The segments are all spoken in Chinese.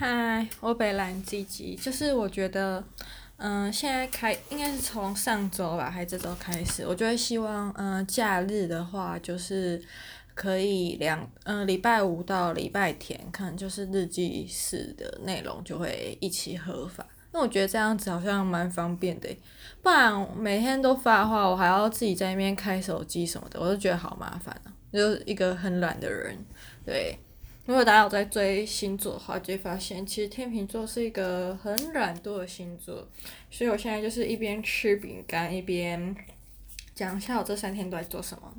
嗨，我北兰吉吉，就是我觉得，嗯、现在开应该是从上周吧，还是这周开始，我就会希望，嗯、假日的话就是可以两，嗯、礼拜五到礼拜天，可能就是日记式的内容就会一起合法。那我觉得这样子好像蛮方便的，不然每天都发的话，我还要自己在那边开手机什么的，我就觉得好麻烦啊，就是一个很懒的人，对。如果大家有在追星座的话，就会发现其实天秤座是一个很懒惰的星座，所以我现在就是一边吃饼干一边讲一下我这三天都在做什么。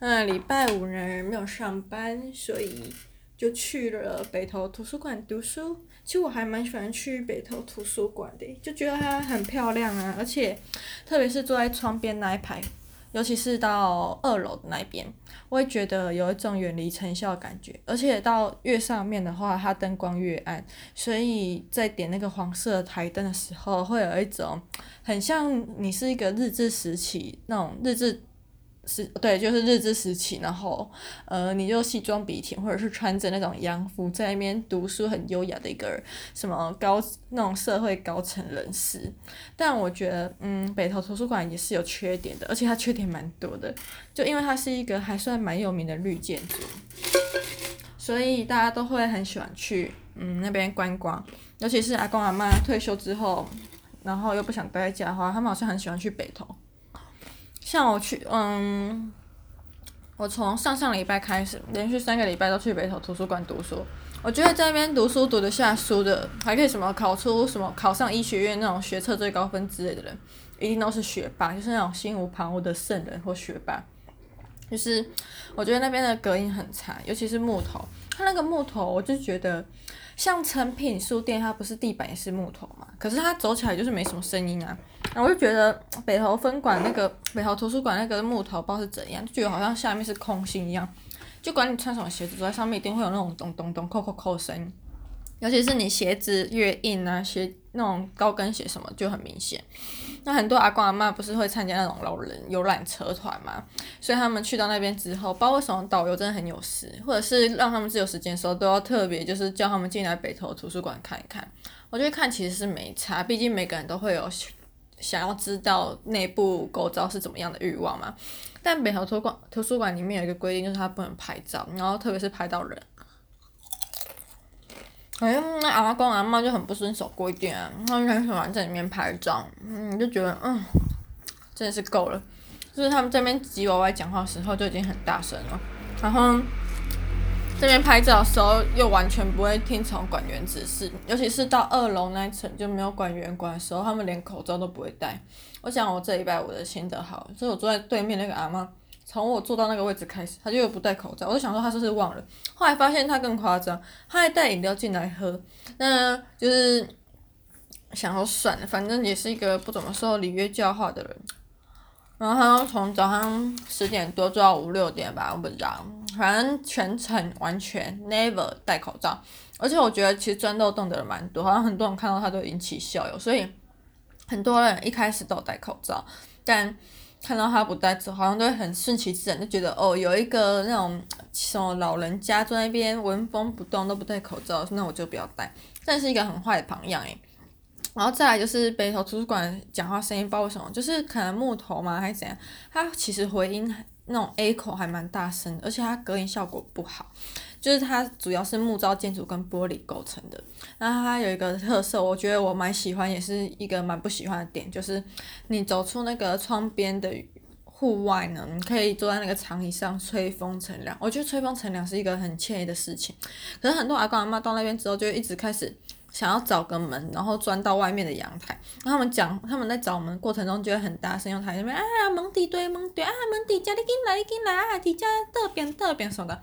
那礼拜五呢，没有上班，所以就去了北投图书馆读书。其实我还蛮喜欢去北投图书馆的，就觉得它很漂亮啊，而且特别是坐在窗边那一排。尤其是到二楼那边，我会觉得有一种远离尘嚣的感觉，而且到越上面的话，它灯光越暗，所以在点那个黄色台灯的时候，会有一种很像你是一个日治时期那种日治。是，对，就是日治时期，然后，呃，你就西装笔挺，或者是穿着那种洋服，在那边读书，很优雅的一个，什么高那种社会高层人士。但我觉得，嗯，北投图书馆也是有缺点的，而且它缺点蛮多的，就因为它是一个还算蛮有名的绿建筑，所以大家都会很喜欢去，嗯，那边观光，尤其是阿公阿嬷退休之后，然后又不想待在家的话，他们好像很喜欢去北投。像我去，嗯，我从上上礼拜开始，连续三个礼拜都去北投图书馆读书。我觉得在那边读书读得下书的，还可以什么考出什么考上医学院那种学测最高分之类的人，一定都是学霸，就是那种心无旁骛的圣人或学霸。就是我觉得那边的隔音很差，尤其是木头，它那个木头，我就觉得。像成品书店，它不是地板也是木头嘛？可是它走起来就是没什么声音啊。然后我就觉得北投分馆那个北投图书馆那个木头不知道是怎样，就觉得好像下面是空心一样。就管你穿什么鞋子，走在上面一定会有那种咚咚咚、扣扣扣声音。尤其是你鞋子越硬啊，鞋那种高跟鞋什么就很明显。那很多阿公阿嬷不是会参加那种老人游览车团嘛？所以他们去到那边之后，不知道为什么导游真的很有事，或者是让他们自由时间的时候都要特别就是叫他们进来北投图书馆看一看。我觉得看其实是没差，毕竟每个人都会有想要知道内部构造是怎么样的欲望嘛。但北投图馆图书馆里面有一个规定，就是它不能拍照，然后特别是拍到人。哎，那阿公阿嬷就很不遵守规定啊，他们很喜欢在里面拍照，嗯，就觉得嗯，真的是够了。就是他们这边叽歪歪讲话的时候就已经很大声了，然后这边拍照的时候又完全不会听从馆员指示，尤其是到二楼那一层就没有馆员管的时候，他们连口罩都不会戴。我想我这礼拜我的心得好，所以我坐在对面那个阿嬷。从我坐到那个位置开始，他就又不戴口罩，我就想说他是不是忘了。后来发现他更夸张，他还带饮料进来喝。那就是想说算了，反正也是一个不怎么受礼乐教化的人。然后他从早上十点多坐到五六点吧，我不知道。反正全程完全 never 戴口罩，而且我觉得其实钻漏洞的人蛮多，好像很多人看到他都引起笑容，所以很多人一开始都戴口罩，但。看到他不戴之后，好像都会很顺其自然，就觉得哦，有一个那种什么老人家坐在那边纹风不动都不戴口罩，那我就不要戴，这是一个很坏的榜样诶。然后再来就是北投图书馆讲话声音不知道为什么，就是可能木头嘛还是怎样，它其实回音那种 echo 还蛮大声，而且它隔音效果不好。就是它主要是木造建筑跟玻璃构成的，然后它有一个特色，我觉得我蛮喜欢，也是一个蛮不喜欢的点，就是你走出那个窗边的户外呢，你可以坐在那个长椅上吹风乘凉。我觉得吹风乘凉是一个很惬意的事情，可是很多阿公阿妈到那边之后，就一直开始想要找个门，然后钻到外面的阳台。然后他们讲他们在找门过程中，就会很大声用台那边啊，门底对门对啊，门底家你进来你进来啊，底下这边这边什么的。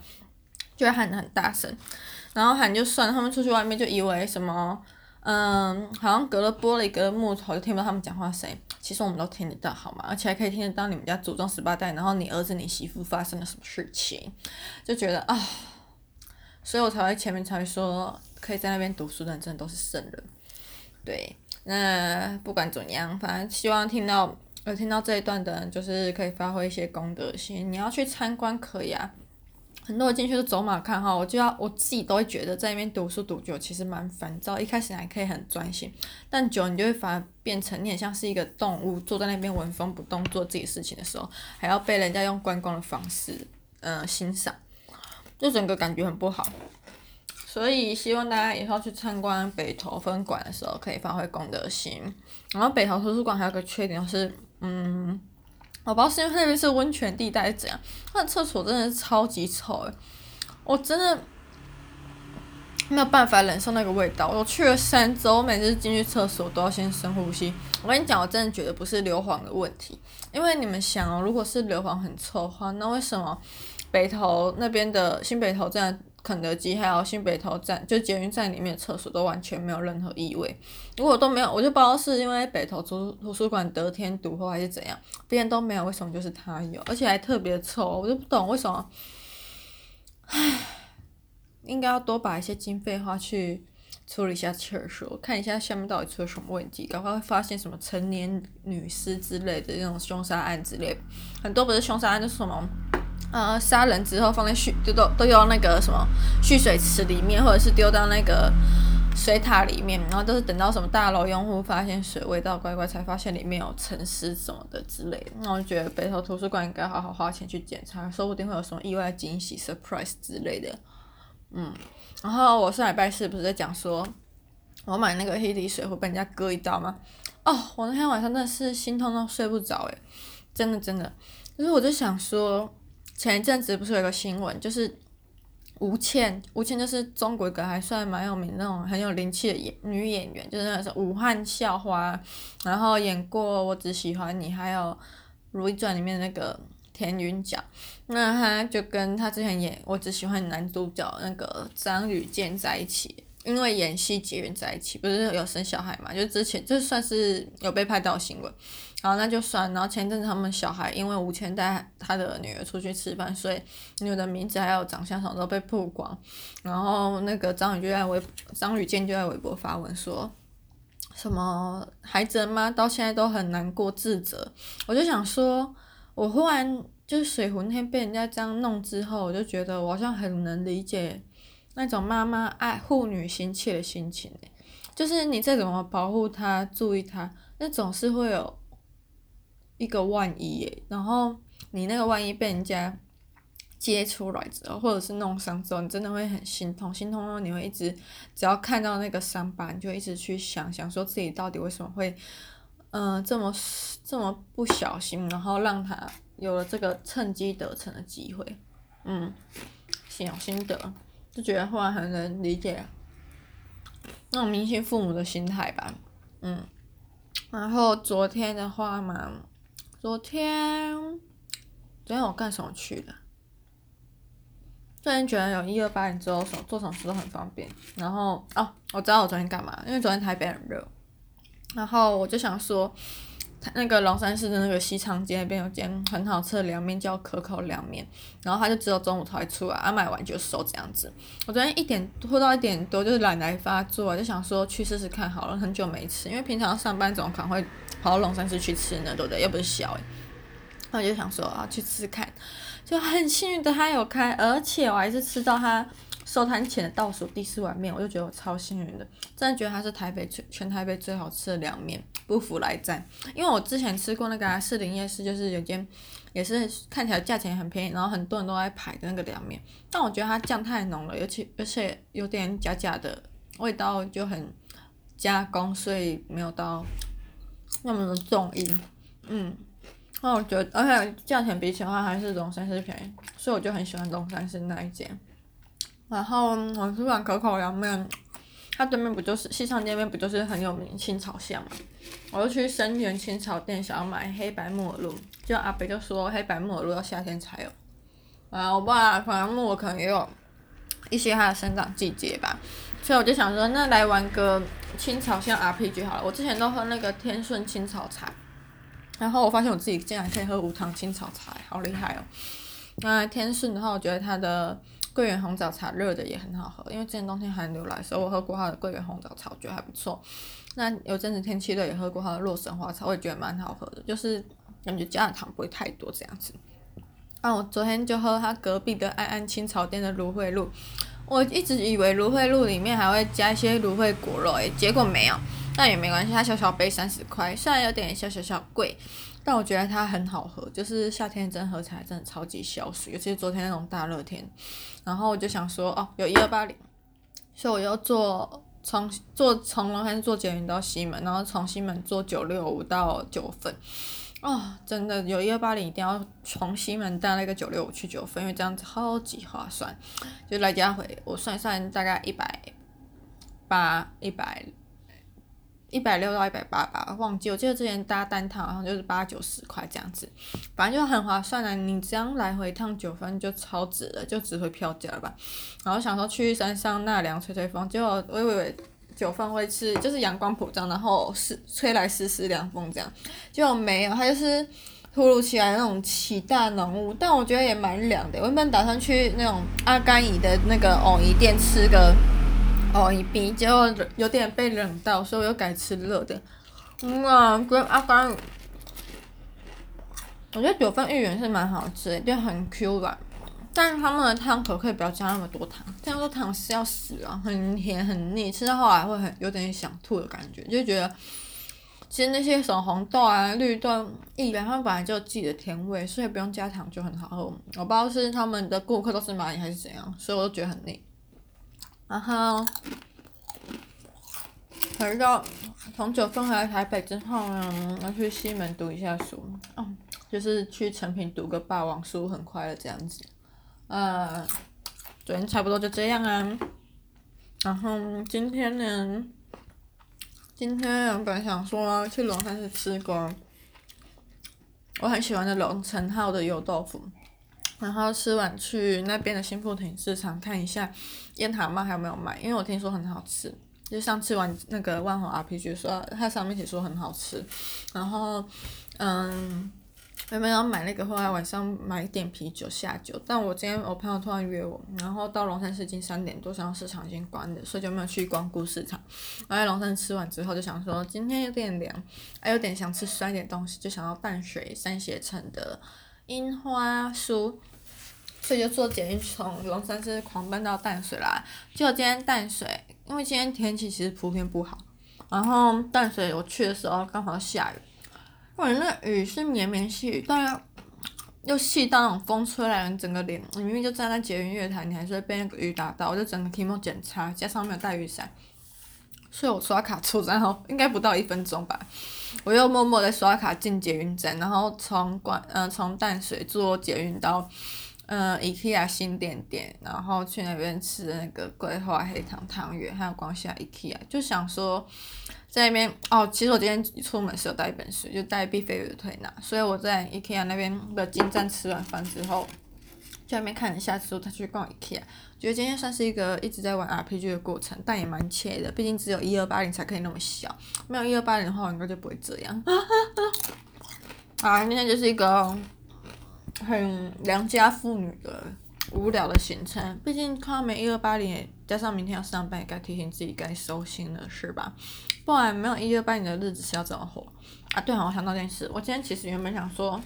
就会喊得很大声，然后喊就算，他们出去外面就以为什么，嗯，好像隔了玻璃、隔了木头就听不到他们讲话声。其实我们都听得到，好吗？而且还可以听得到你们家祖宗十八代，然后你儿子、你媳妇发生了什么事情，就觉得啊，所以我才会前面才会说，可以在那边读书的人真的都是圣人。对，那不管怎样，反正希望听到有听到这一段的人，就是可以发挥一些公德心。你要去参观可以啊。很多人进去都走马看花，我就要我自己都会觉得在那边读书读久，其实蛮烦躁。一开始还可以很专心，但久你就会反而变成你很像是一个动物，坐在那边纹风不动，做自己事情的时候，还要被人家用观光的方式，呃，欣赏，就整个感觉很不好。所以希望大家以后去参观北投分馆的时候，可以发挥公德心。然后北投图书馆还有个缺点是，嗯。我不知道是因为那边是温泉地带还是怎样，那厕所真的是超级臭诶，我真的没有办法忍受那个味道。我去了三周，每次进去厕所都要先深呼吸。我跟你讲，我真的觉得不是硫磺的问题，因为你们想哦，如果是硫磺很臭的话，那为什么北投那边的新北投站？肯德基还有新北投站，就捷运站里面的厕所都完全没有任何异味。如果都没有，我就不知道是因为北投图图书馆得天独厚还是怎样，别人都没有，为什么就是他有，而且还特别臭，我就不懂为什么。唉，应该要多把一些经费花去处理一下厕所，看一下下面到底出了什么问题，赶快会发现什么成年女尸之类的那种凶杀案之类，很多不是凶杀案就是什么。呃，杀人之后放在蓄，就都都丢到那个什么蓄水池里面，或者是丢到那个水塔里面，然后都是等到什么大楼用户发现水味道怪怪，才发现里面有沉尸什么的之类的。那我觉得北投图书馆应该好好花钱去检查，说不定会有什么意外惊喜、surprise 之类的。嗯，然后我上礼拜四不是在讲说，我买那个黑底水壶被人家割一刀吗？哦，我那天晚上真的是心痛到睡不着诶，真的真的，就是我就想说。前一阵子不是有个新闻，就是吴倩，吴倩就是中国一个还算蛮有名那种很有灵气的演女演员，就是那种武汉校花，然后演过《我只喜欢你》，还有《如懿传》里面那个田云角，那她就跟她之前演《我只喜欢你》男主角那个张雨健在一起。因为演戏结缘在一起，不是有生小孩嘛？就之前就算是有被拍到新闻，然后那就算。然后前阵子他们小孩因为吴倩带他的女儿出去吃饭，所以女儿的名字还有长相什么都被曝光。然后那个张宇就在微张宇健就在微博发文说，什么孩子妈到现在都很难过自责。我就想说，我忽然就是水壶那天被人家这样弄之后，我就觉得我好像很能理解。那种妈妈爱护女心切的心情，就是你再怎么保护她、注意她，那总是会有一个万一耶。然后你那个万一被人家揭出来之后，或者是弄伤之后，你真的会很心痛。心痛后，你会一直只要看到那个伤疤，你就一直去想想说自己到底为什么会，嗯、这么这么不小心，然后让他有了这个趁机得逞的机会。嗯，心有心得。就觉得话很能理解那种明星父母的心态吧，嗯，然后昨天的话嘛，昨天，昨天我干什么去了？昨天觉得有一二八零之后，什做什么事都很方便。然后哦，我知道我昨天干嘛，因为昨天台北很热，然后我就想说。那个龙山寺的那个西长街那边有间很好吃的凉面，叫可口凉面，然后他就只有中午才出来，啊买完就收这样子。我昨天一点拖到一点多，就是懒来发作，就想说去试试看好了，很久没吃，因为平常上班总可能会跑到龙山寺去吃呢，对不对？又不是小诶，那我就想说啊去吃吃看，就很幸运的他有开，而且我还是吃到他。收摊前的倒数第四碗面，我就觉得我超幸运的，真的觉得它是台北全全台北最好吃的凉面，不服来战。因为我之前吃过那个士林夜市，就是有间也是看起来价钱很便宜，然后很多人都在排的那个凉面，但我觉得它酱太浓了，尤其而且有点假假的味道，就很加工，所以没有到那么的重音。嗯，那我觉得而且价钱比起的话，还是龙山寺便宜，所以我就很喜欢龙山寺那一间。然后我吃完可口凉面，它对面不就是西昌街边不就是很有名青草巷嘛？我就去生源青草店想要买黑白木耳露，就阿北就说黑白木耳露要夏天才有。啊，我不知道反正木耳可能也有一些它的生长季节吧，所以我就想说，那来玩个青草巷 RPG 好了。我之前都喝那个天顺青草茶，然后我发现我自己竟然可以喝无糖青草茶，好厉害哦！那天顺的话，我觉得它的。桂圆红枣茶热的也很好喝，因为之前冬天寒流来的时候，我喝过它的桂圆红枣茶，我觉得还不错。那有阵子天气热也喝过它的洛神花茶，我也觉得蛮好喝的，就是感觉加的糖不会太多这样子。啊，我昨天就喝他隔壁的安安青草店的芦荟露，我一直以为芦荟露里面还会加一些芦荟果肉，诶，结果没有，那也没关系，它小小杯三十块，虽然有点小小小贵，但我觉得它很好喝，就是夏天真喝起来真的超级消暑，尤其是昨天那种大热天，然后我就想说，哦，有一二八零，所以我又坐从坐从龙山坐捷运到西门，然后从西门坐九六五到九份。哦，真的有一二八零，一定要从西门搭那个九六五去九份，因为这样子超级划算。就来家回，我算一算，大概一百八、一百一百六到一百八吧，忘记。我记得之前搭单趟好像就是八九十块这样子，反正就很划算的。你这样来回一趟九分就超值了，就值回票价了吧。然后想说去山上纳凉吹吹风，结果我以为。九分会是就是阳光普照，然后是吹来丝丝凉风这样，就没有，它就是突如其来那种起大浓雾，但我觉得也蛮凉的。我原本打算去那种阿甘姨的那个藕姨店吃个藕姨饼，结果有点被冷到，所以我又改吃热的。嗯啊，跟阿甘，我觉得九份芋圆是蛮好吃的，就很 Q 软。但是他们的汤可不可以不要加那么多糖？这样说糖是要死啊，很甜很腻，吃到后来会很有点想吐的感觉，就觉得其实那些什么红豆啊、绿豆、薏仁，他们本来就有自己的甜味，所以不用加糖就很好喝。我不知道是他们的顾客都是蚂蚁还是怎样，所以我都觉得很腻。然后回到从九份回来台北之后呢，要去西门读一下书，嗯，就是去诚品读个霸王书，很快的这样子。呃，昨天差不多就这样啊。然后今天呢，今天我本来想说去龙山寺吃个我很喜欢的龙成浩的油豆腐，然后吃完去那边的新富町市场看一下腌蛤蟆还有没有卖，因为我听说很好吃。就上次玩那个万华 RPG 说它上面写说很好吃，然后嗯。原本要买那个，后来晚上买点啤酒下酒。但我今天我朋友突然约我，然后到龙山市已经三点多，想市场已经关了，所以就没有去光顾市场。然后在龙山吃完之后，就想说今天有点凉，还有点想吃酸一点东西，就想要淡水三协城的樱花书，所以就坐捷运从龙山寺狂奔到淡水啦。结果今天淡水，因为今天天气其实普遍不好，然后淡水我去的时候刚好下雨。我，那雨是绵绵细雨，但又又细到那种风吹来，整个脸，你明明就站在捷运月台，你还是会被那个雨打到。我就整个题目检查，加上没有带雨伞，所以我刷卡出站后应该不到一分钟吧，我又默默的刷卡进捷运站，然后从关呃从淡水坐捷运到呃 IKEA 新店店，然后去那边吃那个桂花黑糖汤圆，还有逛下 IKEA，就想说。在那边哦，其实我今天出门是有带一本书，就带毕飞宇的推拿，所以我在 IKEA 那边的金站吃完饭之后，在那边看一下书，他去逛 IKEA，觉得今天算是一个一直在玩 RPG 的过程，但也蛮惬意的，毕竟只有一二八零才可以那么小，没有一二八零的话，我应该就不会这样。啊，今天就是一个很良家妇女的无聊的行程，毕竟看到没一二八零，加上明天要上班，也该提醒自己该收心了，是吧？不然没有一二八零的日子是要怎么活啊？对啊，我想到件事，我今天其实原本想说，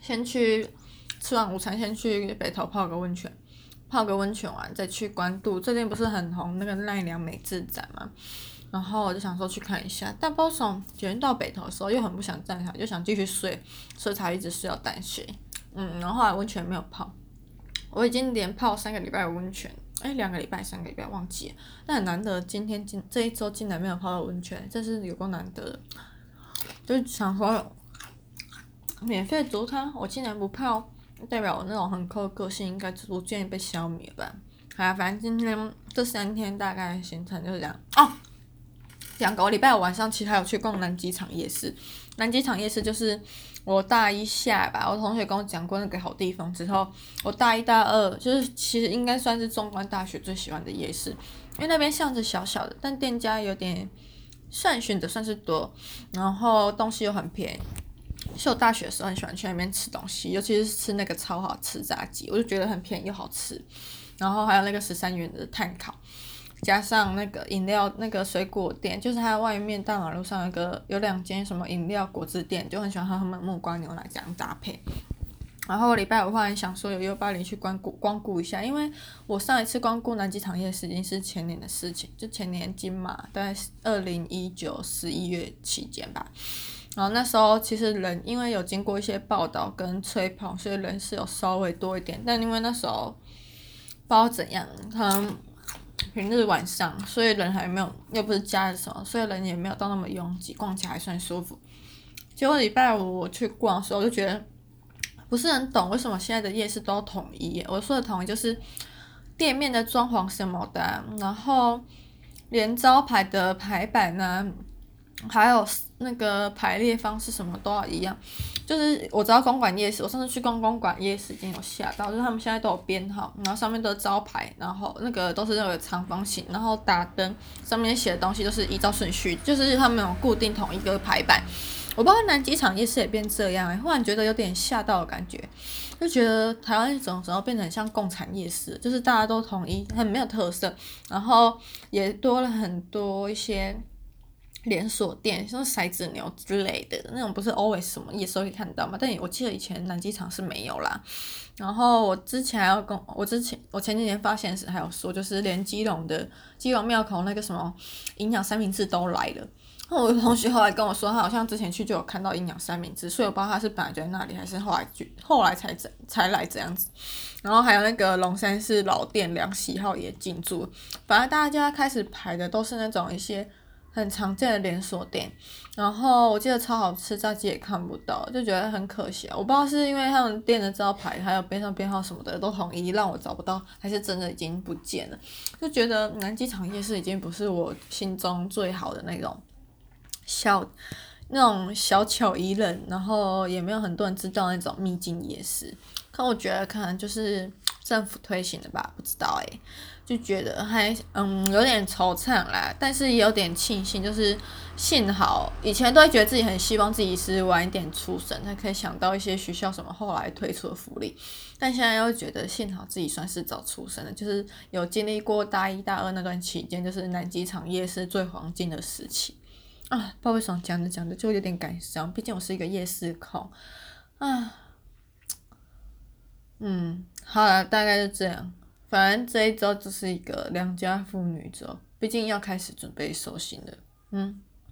先去吃完午餐，先去北投泡个温泉，泡个温泉完再去关渡。最近不是很红那个奈良美智展嘛？然后我就想说去看一下，但不知道从捷运到北投的时候又很不想站下，就想继续睡，所以才一直睡到淡水。嗯，然后后来温泉没有泡，我已经连泡三个礼拜的温泉。哎，两个礼拜、三个礼拜忘记了，但很难得，今天今这一周竟然没有泡到温泉，这是有够难得的。就想说，免费足汤，我竟然不泡，代表我那种很抠的个性应该逐渐被消灭了吧？好啊，反正今天这三天大概行程就是这样。哦，两个礼拜我晚上其实还有去逛南机场夜市，南机场夜市就是。我大一下吧，我同学跟我讲过那个好地方之后，我大一大二就是其实应该算是中关大学最喜欢的夜市，因为那边巷子小小的，但店家有点算选择算是多，然后东西又很便宜。是我大学的时候很喜欢去那边吃东西，尤其是吃那个超好吃炸鸡，我就觉得很便宜又好吃，然后还有那个十三元的炭烤。加上那个饮料，那个水果店，就是它外面大马路上有个有两间什么饮料果汁店，就很喜欢喝他们木瓜牛奶这样搭配。然后礼拜五忽然想说有幺八零去光顾光顾一下，因为我上一次光顾南机场夜市已经是前年的事情，就前年金马大概是二零一九十一月期间吧。然后那时候其实人因为有经过一些报道跟吹捧，所以人是有稍微多一点。但因为那时候不知道怎样，可能平日晚上，所以人还没有，又不是假日什么，所以人也没有到那么拥挤，逛起来还算舒服。结果礼拜五我去逛的时候，我就觉得不是很懂为什么现在的夜市都统一。我说的统一就是店面的装潢什么的，然后连招牌的排版呢，还有那个排列方式什么都要一样。就是我知道公馆夜市，我上次去逛公馆夜市已经有吓到，就是他们现在都有编号，然后上面都招牌，然后那个都是那个长方形，然后打灯上面写的东西都是依照顺序，就是他们有固定同一个排版。我不知道南机场夜市也变这样哎、忽然觉得有点吓到的感觉，就觉得台湾什么时候变成像共产夜市，就是大家都统一，很没有特色，然后也多了很多一些。连锁店像骰子牛之类的那种，不是 always 什么夜市都可以看到嘛？但我记得以前南机场是没有啦。然后我之前还要跟我之前我前几年发现时还有说，就是连基隆的基隆庙口那个什么营养三明治都来了。那我同学后来跟我说，他好像之前去就有看到营养三明治，所以我不知道他是本来就在那里，还是后来就后来才才来这样子。然后还有那个龙山寺老店梁喜号也进驻，反正大家开始排的都是那种一些。很常见的连锁店，然后我记得超好吃，炸鸡也看不到，就觉得很可惜啊。我不知道是因为他们店的招牌还有边上编号什么的都统一，让我找不到，还是真的已经不见了。就觉得南机场夜市已经不是我心中最好的那种小那种小巧宜人，然后也没有很多人知道那种秘境夜市。可我觉得可能就是政府推行的吧，不知道诶。就觉得还嗯有点惆怅啦，但是也有点庆幸，就是幸好以前都会觉得自己很希望自己是晚一点出生，才可以想到一些学校什么后来推出的福利，但现在又觉得幸好自己算是早出生的，就是有经历过大一大二那段期间，就是南机场夜市最黄金的时期。啊，不知道为什么讲着讲着就有点感伤，毕竟我是一个夜市控。啊，嗯，好了，大概就这样。反正这一周就是一个良家妇女周，毕竟要开始准备收心了。嗯。